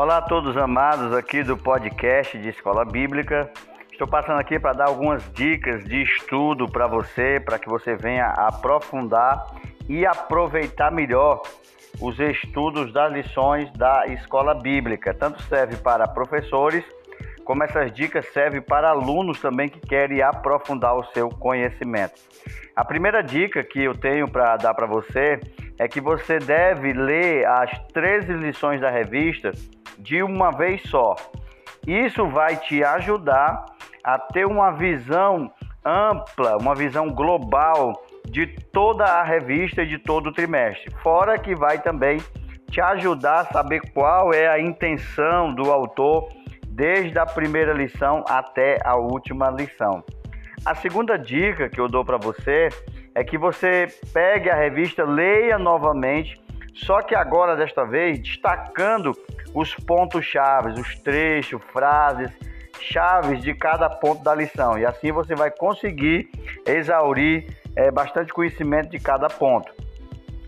Olá a todos amados aqui do podcast de Escola Bíblica. Estou passando aqui para dar algumas dicas de estudo para você, para que você venha aprofundar e aproveitar melhor os estudos das lições da Escola Bíblica. Tanto serve para professores, como essas dicas servem para alunos também que querem aprofundar o seu conhecimento. A primeira dica que eu tenho para dar para você é que você deve ler as 13 lições da revista de uma vez só. Isso vai te ajudar a ter uma visão ampla, uma visão global de toda a revista e de todo o trimestre. Fora que vai também te ajudar a saber qual é a intenção do autor desde a primeira lição até a última lição. A segunda dica que eu dou para você é que você pegue a revista, leia novamente, só que agora desta vez destacando os pontos chaves, os trechos, frases chaves de cada ponto da lição. E assim você vai conseguir exaurir é, bastante conhecimento de cada ponto.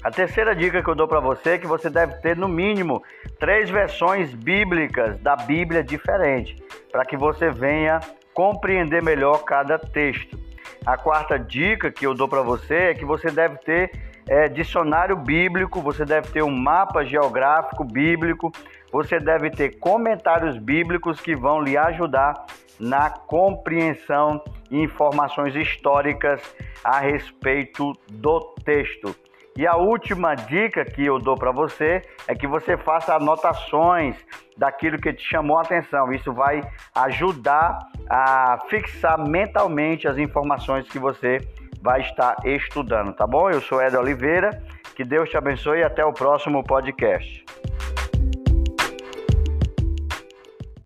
A terceira dica que eu dou para você é que você deve ter no mínimo três versões bíblicas da Bíblia diferente, para que você venha compreender melhor cada texto. A quarta dica que eu dou para você é que você deve ter é, dicionário bíblico, você deve ter um mapa geográfico bíblico, você deve ter comentários bíblicos que vão lhe ajudar na compreensão e informações históricas a respeito do texto. E a última dica que eu dou para você é que você faça anotações daquilo que te chamou a atenção. Isso vai ajudar a fixar mentalmente as informações que você vai estar estudando, tá bom? Eu sou Ed Oliveira, que Deus te abençoe e até o próximo podcast.